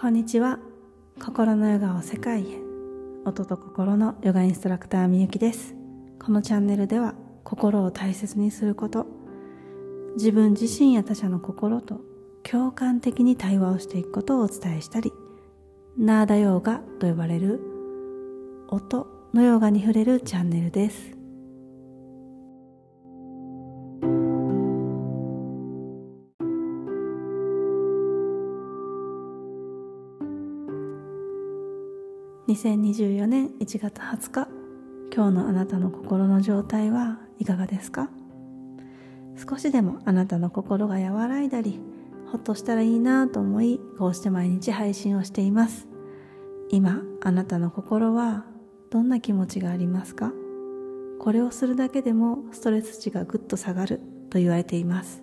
こんにちは。心のヨガを世界へ。音と心のヨガインストラクターみゆきです。このチャンネルでは心を大切にすること自分自身や他者の心と共感的に対話をしていくことをお伝えしたりナーダヨーガと呼ばれる音のヨガに触れるチャンネルです。2024年1月20日。今日のあなたの心の状態はいかがですか？少しでもあなたの心が和らいだりほっとしたらいいなと思いこうして毎日配信をしています。今あなたの心はどんな気持ちがありますか？これをするだけでもストレス値がぐっと下がると言われています。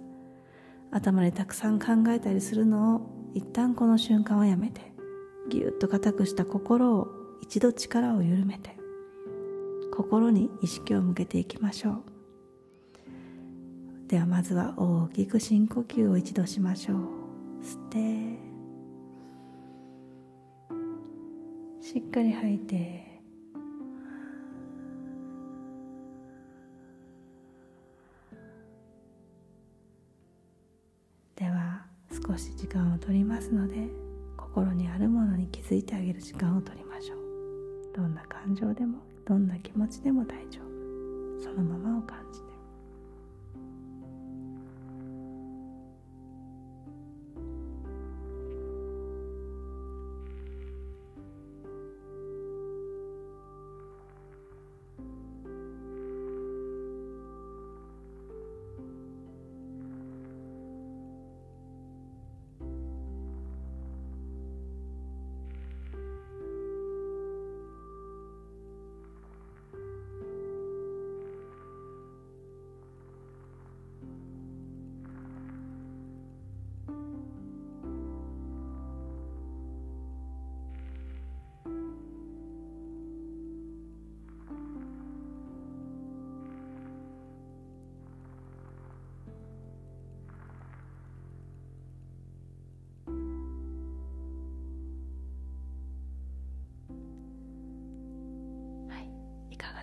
頭でたくさん考えたりするのを一旦この瞬間はやめて。ぎゅっと固くした心を一度力を緩めて心に意識を向けていきましょう。ではまずは大きく深呼吸を一度しましょう。吸ってしっかり吐いてでは少し時間を取りますので心にあるものに気づいてあげる時間をとりましょう。どんな感情でもどんな気持ちでも大丈夫。そのままを感じて。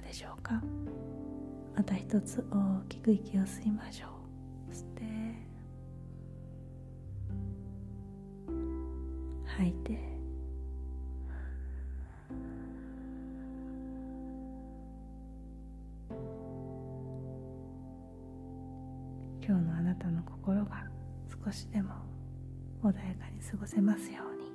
でしょうか？また一つ大きく息を吸いましょう。吸って。吐いて。今日のあなたの心が少しでも穏やかに過ごせますように。